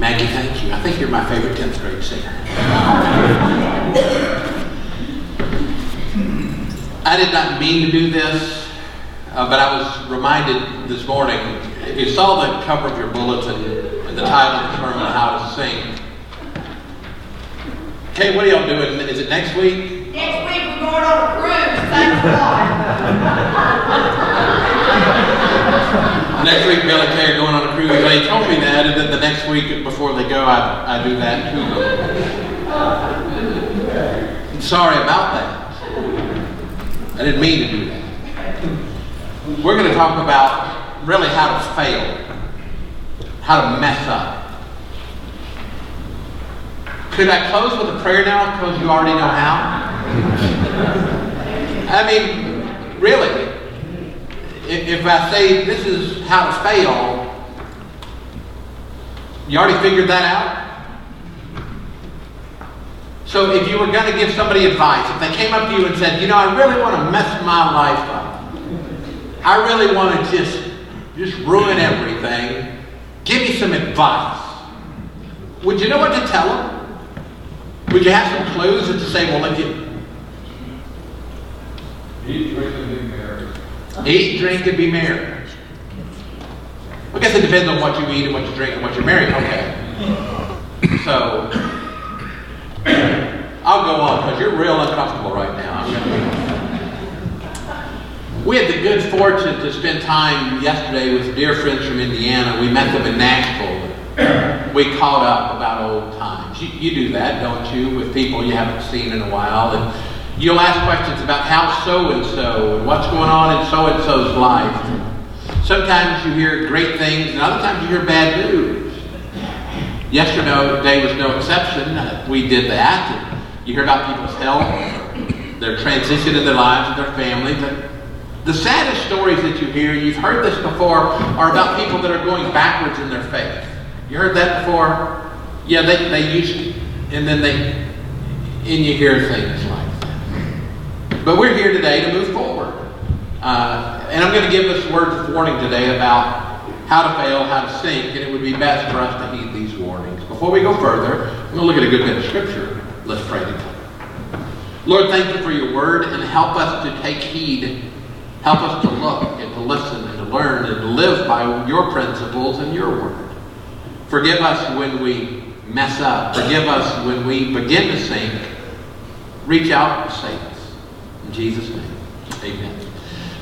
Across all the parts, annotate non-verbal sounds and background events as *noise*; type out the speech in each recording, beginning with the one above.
Maggie, thank you. I think you're my favorite 10th grade singer. I did not mean to do this, uh, but I was reminded this morning. If you saw the cover of your bulletin and the title of the sermon, How to Sing. Okay, what are y'all doing? Is it next week? Next week we're going on a cruise. Thank God. *laughs* Next week, Bill and Kay are going on a cruise. They told me that, and then the next week before they go, I, I do that to them. Sorry about that. I didn't mean to do that. We're going to talk about really how to fail, how to mess up. Could I close with a prayer now because you already know how? I mean, really if, I say this is how to fail, you already figured that out? So if you were going to give somebody advice, if they came up to you and said, you know, I really want to mess my life up. I really want to just, just ruin everything. Give me some advice. Would you know what to tell them? Would you have some clues to say, well, if you... Eat, drink, and be merry. I guess it depends on what you eat and what you drink and what you're married. Okay. So, I'll go on because you're real uncomfortable right now. We had the good fortune to spend time yesterday with dear friends from Indiana. We met them in Nashville. We caught up about old times. You, you do that, don't you, with people you haven't seen in a while. And You'll ask questions about how so and so and what's going on in so and so's life. Sometimes you hear great things, and other times you hear bad news. Yesterday was no exception. Uh, we did that. You hear about people's health, their transition in their lives and their families. The saddest stories that you hear, you've heard this before, are about people that are going backwards in their faith. You heard that before? Yeah, they, they used to, and then they, and you hear things but we're here today to move forward. Uh, and I'm going to give us words of warning today about how to fail, how to sink, and it would be best for us to heed these warnings. Before we go further, we're going to look at a good bit of Scripture. Let's pray together. Lord, thank you for your word, and help us to take heed. Help us to look and to listen and to learn and to live by your principles and your word. Forgive us when we mess up. Forgive us when we begin to sink. Reach out and save. In Jesus' name, amen.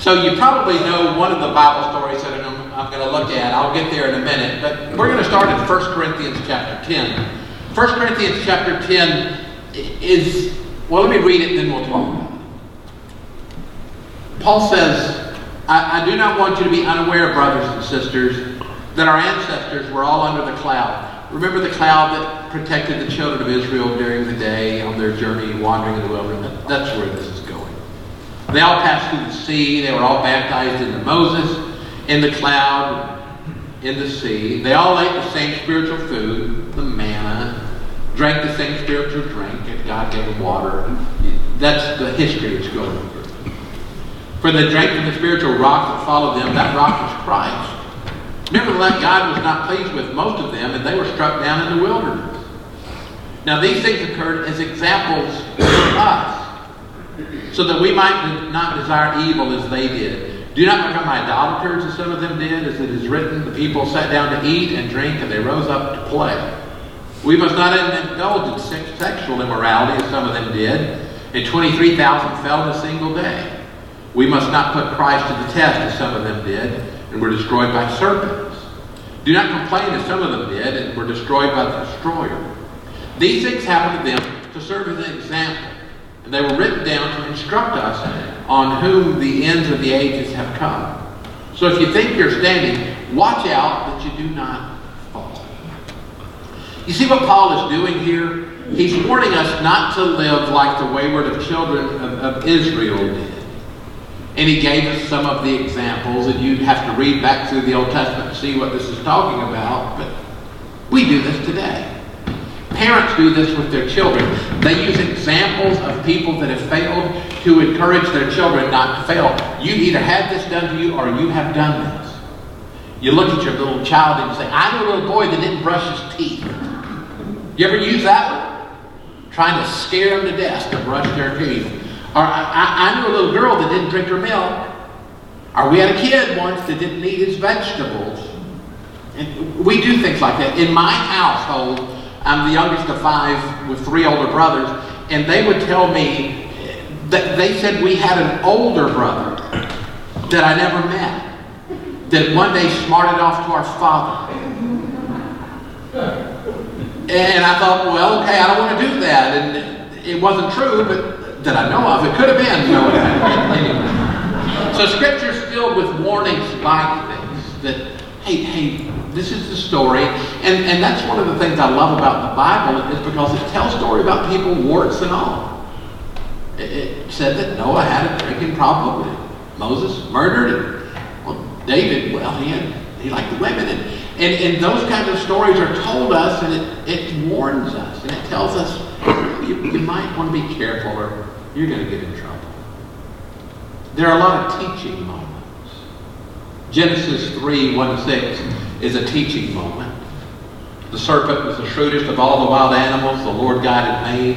So you probably know one of the Bible stories that I'm, I'm going to look at. I'll get there in a minute. But we're going to start in 1 Corinthians chapter 10. 1 Corinthians chapter 10 is, well, let me read it, then we'll talk about it. Paul says, I, I do not want you to be unaware, brothers and sisters, that our ancestors were all under the cloud. Remember the cloud that protected the children of Israel during the day on their journey wandering in the wilderness? That's where this is. They all passed through the sea. They were all baptized into Moses in the cloud, in the sea. They all ate the same spiritual food, the manna, drank the same spiritual drink, and God gave them water. That's the history that's going through. For they drank from the spiritual rock that followed them. That rock was Christ. Nevertheless, God was not pleased with most of them, and they were struck down in the wilderness. Now, these things occurred as examples for us, so that we might not desire evil as they did. Do not become idolaters, as some of them did, as it is written, the people sat down to eat and drink, and they rose up to play. We must not indulge in sexual immorality, as some of them did, and 23,000 fell in a single day. We must not put Christ to the test, as some of them did, and were destroyed by serpents. Do not complain, as some of them did, and were destroyed by the destroyer. These things happened to them to serve as an example, and they were written down to instruct us on whom the ends of the ages have come. So if you think you're standing, watch out that you do not fall. You see what Paul is doing here? He's warning us not to live like the wayward of children of, of Israel did. And he gave us some of the examples, and you'd have to read back through the Old Testament to see what this is talking about. But we do this today. Parents do this with their children. They use examples of people that have failed to encourage their children not to fail. You either had this done to you or you have done this. You look at your little child and you say, I knew a little boy that didn't brush his teeth. You ever use that one? Trying to scare them to death to brush their teeth. Or I, I, I knew a little girl that didn't drink her milk. Or we had a kid once that didn't eat his vegetables. And we do things like that. In my household, I'm the youngest of five with three older brothers, and they would tell me that they said we had an older brother that I never met that one day smarted off to our father. And I thought, well, okay, I don't want to do that. And it wasn't true, but that I know of. It could have been. You know, *laughs* anyway. So Scripture's filled with warnings like this, that, hey, hey, this is the story. And, and that's one of the things I love about the Bible is because it tells story about people, warts and all. It, said that Noah had a drinking problem. Moses murdered him. Well, David, well, he had, he liked the women. And, and, and those kinds of stories are told us and it, it warns us and it tells us you, you might want to be careful or you're going to get in trouble. There are a lot of teaching moments. Genesis 3, 1 to 6 is a teaching moment. The serpent was the shrewdest of all the wild animals the Lord God had made.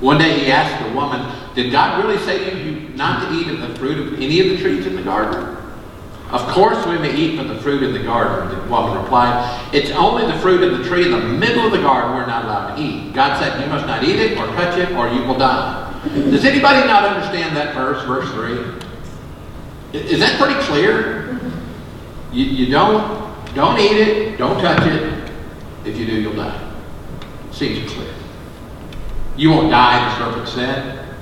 One day he asked the woman, Did God really say to you not to eat of the fruit of any of the trees in the garden? Of course we may eat from the fruit in the garden, the woman replied. It's only the fruit of the tree in the middle of the garden we're not allowed to eat. God said you must not eat it or touch it or you will die. Does anybody not understand that verse, verse 3? Is that pretty clear? You, you don't, don't eat it, don't touch it. If you do, you'll die. Seems clear. You won't die, the serpent said.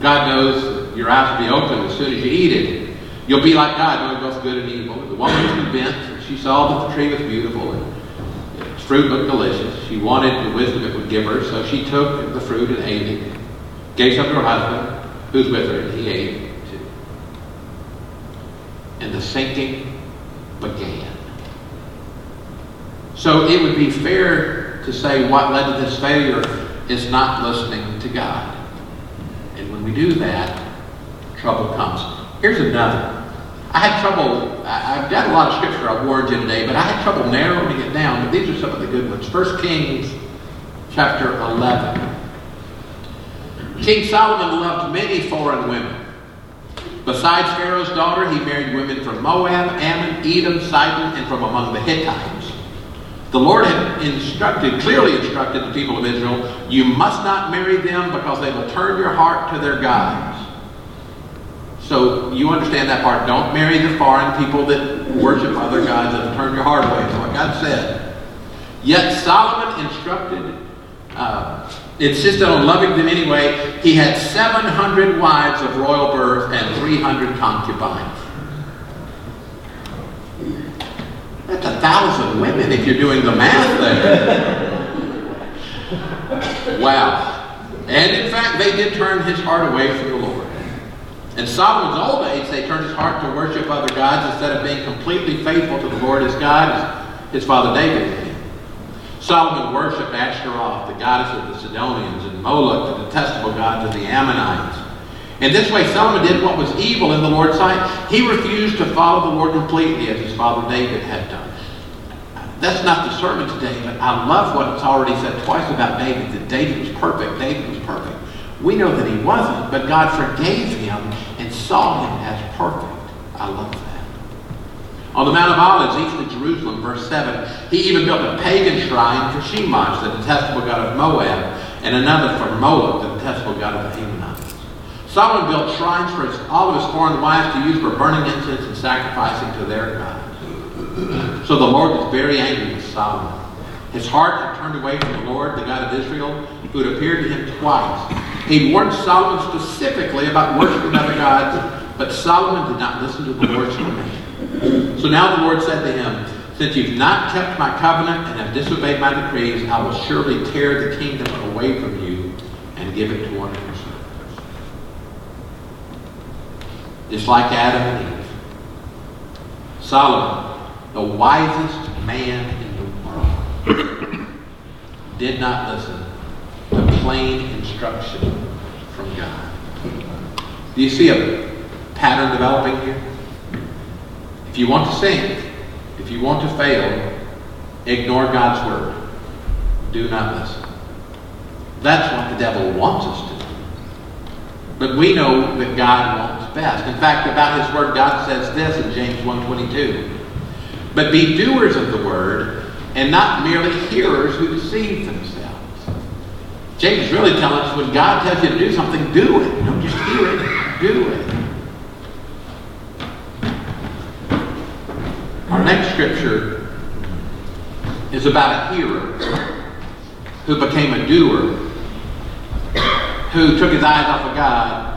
God knows your eyes will be open as soon as you eat it. You'll be like God, knowing both good and evil. The woman was convinced. And she saw that the tree was beautiful and its fruit looked delicious. She wanted the wisdom it would give her, so she took the fruit and ate it. Gave some to her husband, who's with her, and he ate it too. And the sinking began. So it would be fair to say what led to this failure is not listening to God. And when we do that, trouble comes. Here's another. I had trouble, I, have got a lot of scripture I've warned you today, but I had trouble narrowing it down, but these are some of the good ones. 1 Kings chapter 11. King Solomon loved many foreign women. Besides Pharaoh's daughter, he married women from Moab, Ammon, Edom, Sidon, and from among the Hittites. The Lord had instructed, clearly instructed the people of Israel, you must not marry them because they will turn your heart to their gods. So you understand that part. Don't marry the foreign people that worship other gods and turn your heart away. That's what God said. Yet Solomon instructed, uh, insisted on loving them anyway. He had 700 wives of royal birth and 300 concubines. That's a thousand women if you're doing the math there. wow. And in fact, they did turn his heart away from the Lord. In Solomon's old age, they turned his heart to worship other gods instead of being completely faithful to the Lord his God, his father David. Solomon worshipped Ashtaroth, the goddess of the Sidonians, and Moloch, the detestable gods of the Ammonites. In this way, Solomon did what was evil in the Lord's sight. He refused to follow the Lord completely as his father David had done. That's not the sermon today, but I love what it's already said twice about David, that David was perfect. David was perfect. We know that he wasn't, but God forgave him and saw him as perfect. I love that. On the Mount of Olives, east of Jerusalem, verse 7, he even built a pagan shrine for Chemosh, the detestable god of Moab, and another for Moloch, the detestable god of Ammonites. Solomon built shrines for his, all of his foreign wives to use for burning incense and sacrificing to their gods. So the Lord was very angry with Solomon. His heart had turned away from the Lord, the God of Israel, who had appeared to him twice he warned Solomon specifically about worshiping other gods, but Solomon did not listen to the Lord's command. So now the Lord said to him, Since you've not kept my covenant and have disobeyed my decrees, I will surely tear the kingdom away from you and give it to one of your servants. Just like Adam and Eve. Solomon, the wisest man in the world, did not listen to plain instruction from God. Do you see a pattern developing here? If you want to sink, If you want to fail, ignore God's word. Do not listen. That's what the devil wants us to do. But we know that God wants best. In fact, about his word, God says this in James 1.22. But be doers of the word, and not merely hearers who deceive themselves. James really telling us when God tells you to do something, do it. Don't just hear it, do it. Our next scripture is about a hearer who became a doer, who took his eyes off of God,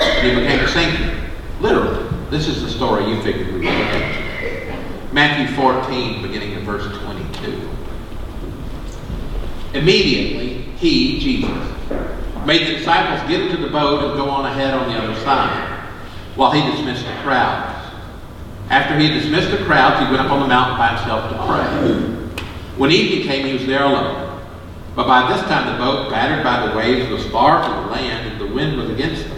and he became a saint. Literally. This is the story you figured we look at. Matthew 14, beginning in verse 22. Immediately, he, Jesus, made the disciples get into the boat and go on ahead on the other side, while he dismissed the crowds. After he dismissed the crowds, he went up on the mountain by himself to pray. When evening came, he was there alone. But by this time the boat, battered by the waves, was far from the land, and the wind was against them.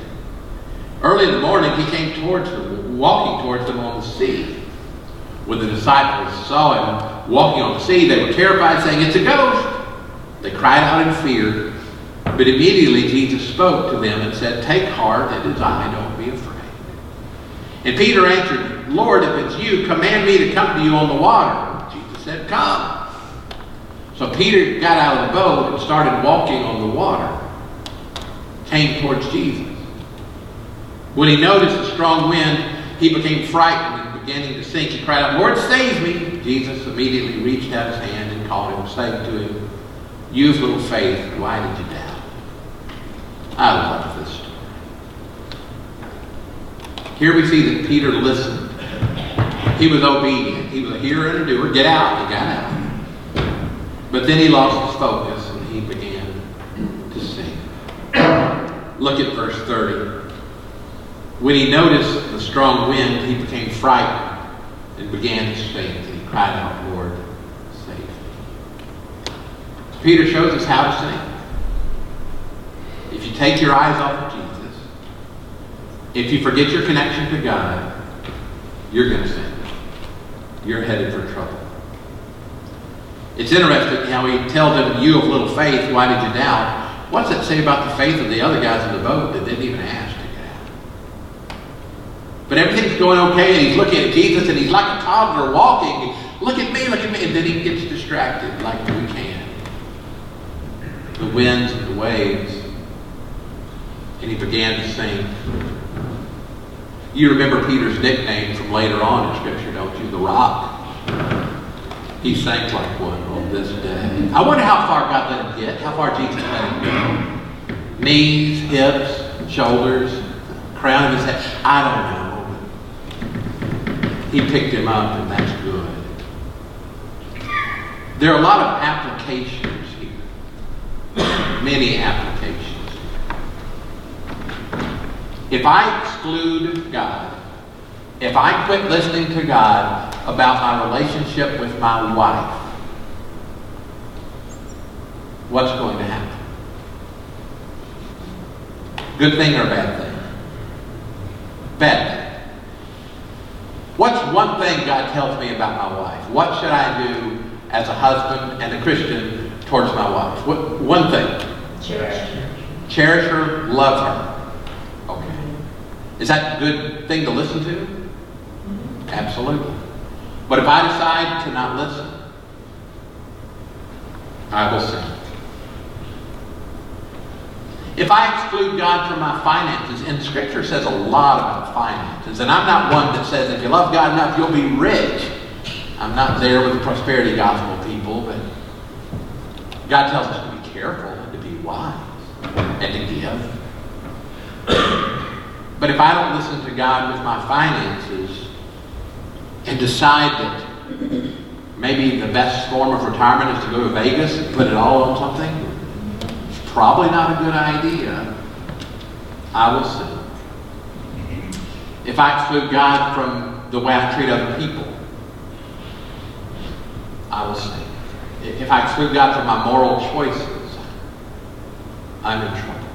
Early in the morning he came towards them, walking towards them on the sea. When the disciples saw him walking on the sea, they were terrified, saying, It's a ghost! They cried out in fear. But immediately Jesus spoke to them and said, Take heart, it is I, don't be afraid. And Peter answered, Lord, if it's you, command me to come to you on the water. Jesus said, Come. So Peter got out of the boat and started walking on the water, came towards Jesus. When he noticed the strong wind, he became frightened and beginning to sink. He cried out, Lord, save me. Jesus immediately reached out his hand and called him, saying to him, You of little faith, why did you doubt? I love this story. Here we see that Peter listened. He was obedient. He was a hearer and a doer. Get out. He got out. But then he lost his focus and he began to sink. Look at verse 30. When he noticed the strong wind, he became frightened and began to sink. And he cried out, Lord, save me. Peter shows us how to sing. If you take your eyes off of Jesus, if you forget your connection to God, you're going to sink. You're headed for trouble. It's interesting how he tells them, You of little faith, why did you doubt? What's that say about the faith of the other guys in the boat that didn't even ask? But everything's going okay, and he's looking at Jesus, and he's like a toddler walking. Look at me, look at me. And then he gets distracted like we can. The winds and the waves. And he began to sing. You remember Peter's nickname from later on in Scripture, don't you? The Rock. He sank like one on this day. I wonder how far God let him get, how far Jesus let him go. Knees, hips, shoulders, crown of his head. I don't know. He picked him up, and that's good. There are a lot of applications here. Many applications. If I exclude God, if I quit listening to God about my relationship with my wife, what's going to happen? Good thing or bad thing? Bad thing. What's one thing God tells me about my wife? What should I do as a husband and a Christian towards my wife? What, one thing. Cherish her. Cherish her, love her. Okay. Is that a good thing to listen to? Mm-hmm. Absolutely. But if I decide to not listen, I will sin. If I exclude God from my finances, and Scripture says a lot about finances, and I'm not one that says if you love God enough, you'll be rich. I'm not there with the prosperity gospel people, but God tells us to be careful and to be wise and to give. But if I don't listen to God with my finances and decide that maybe the best form of retirement is to go to Vegas and put it all on something, it's probably not a good idea. I will sin. If I exclude God from the way I treat other people, I will sin. If I exclude God from my moral choices, I'm in trouble.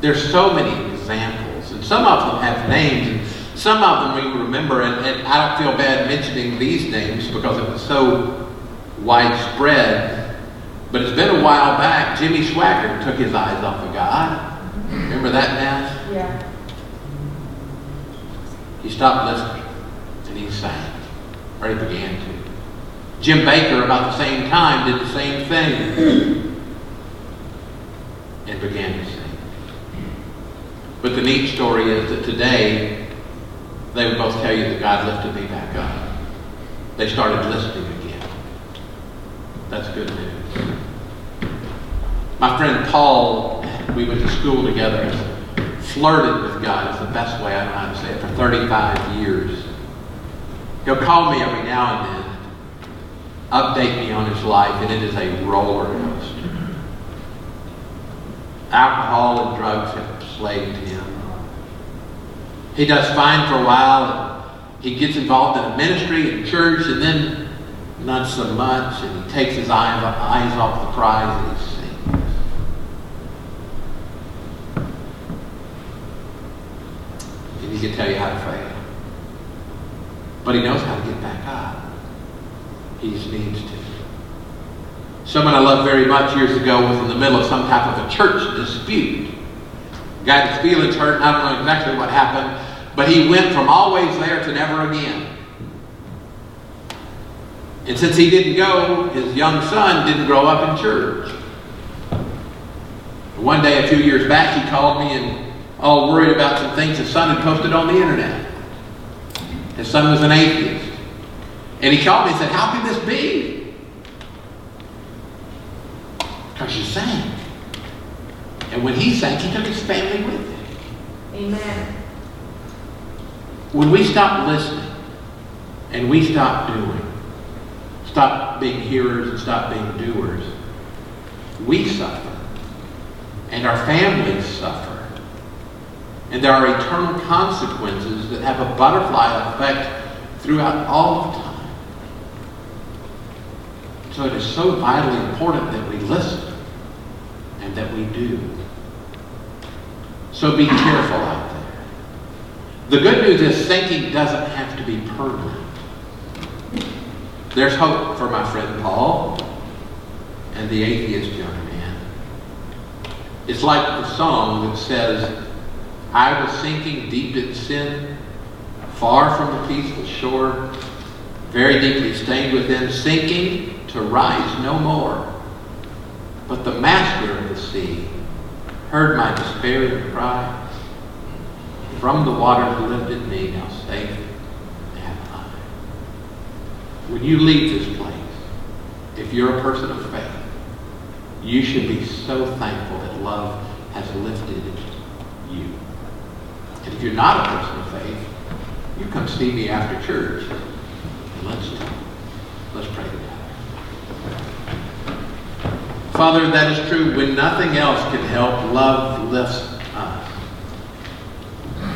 There's so many examples, and some of them have names. and Some of them we remember, and, and I don't feel bad mentioning these names because it was so widespread. But it's been a while back. Jimmy Swaggart took his eyes off of God. Remember that now? Yeah. He stopped listening and he sang, or he began to. Jim Bakker, about the same time, did the same thing and began to sing. But the neat story is that today, they would both tell you that God lifted me back up. They started listening again. That's good news. My friend Paul, we went to school together, flirted with God is the best way I know how to say it, for 35 years. He'll call me every now and then, update me on his life, and it is a roller coaster. Alcohol and drugs have plagued him. He does fine for a while, and he gets involved in a ministry and church, and then not so much, and he takes his eyes, eyes off the prize and he sings. And he can tell you how to fail. But he knows how to get back up. He just needs to. Someone I loved very much years ago was in the middle of some type of a church dispute. Got his feelings hurt, I don't know exactly what happened, but he went from always there to never again. And since he didn't go, his young son didn't grow up in church. One day, a few years back, he called me and all worried about some things his son had posted on the internet. His son was an atheist. And he called me and said, How can this be? Because you sang. And when he sang, he took his family with him. Amen. When we stop listening and we stop doing, stop being hearers and stop being doers, we suffer. And our families suffer. And there are eternal consequences that have a butterfly effect throughout all of time. So it is so vitally important that we listen and that we do. So be careful out there. The good news is thinking doesn't have to be permanent. There's hope for my friend Paul and the atheist young man. It's like the song that says, I was sinking deep in sin, far from the peaceful shore, very deeply stained within, sinking to rise no more. But the master of the sea heard my despairing cry. From the waters lifted me, now safe am I. When you leave this place, if you're a person of faith, you should be so thankful that love has lifted you. You're not a person of faith, you come see me after church and let's. Let's pray together. Father, that is true. When nothing else can help, love lifts us.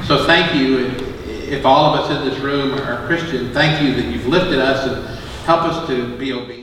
So thank you. If all of us in this room are Christian, thank you that you've lifted us and help us to be obedient.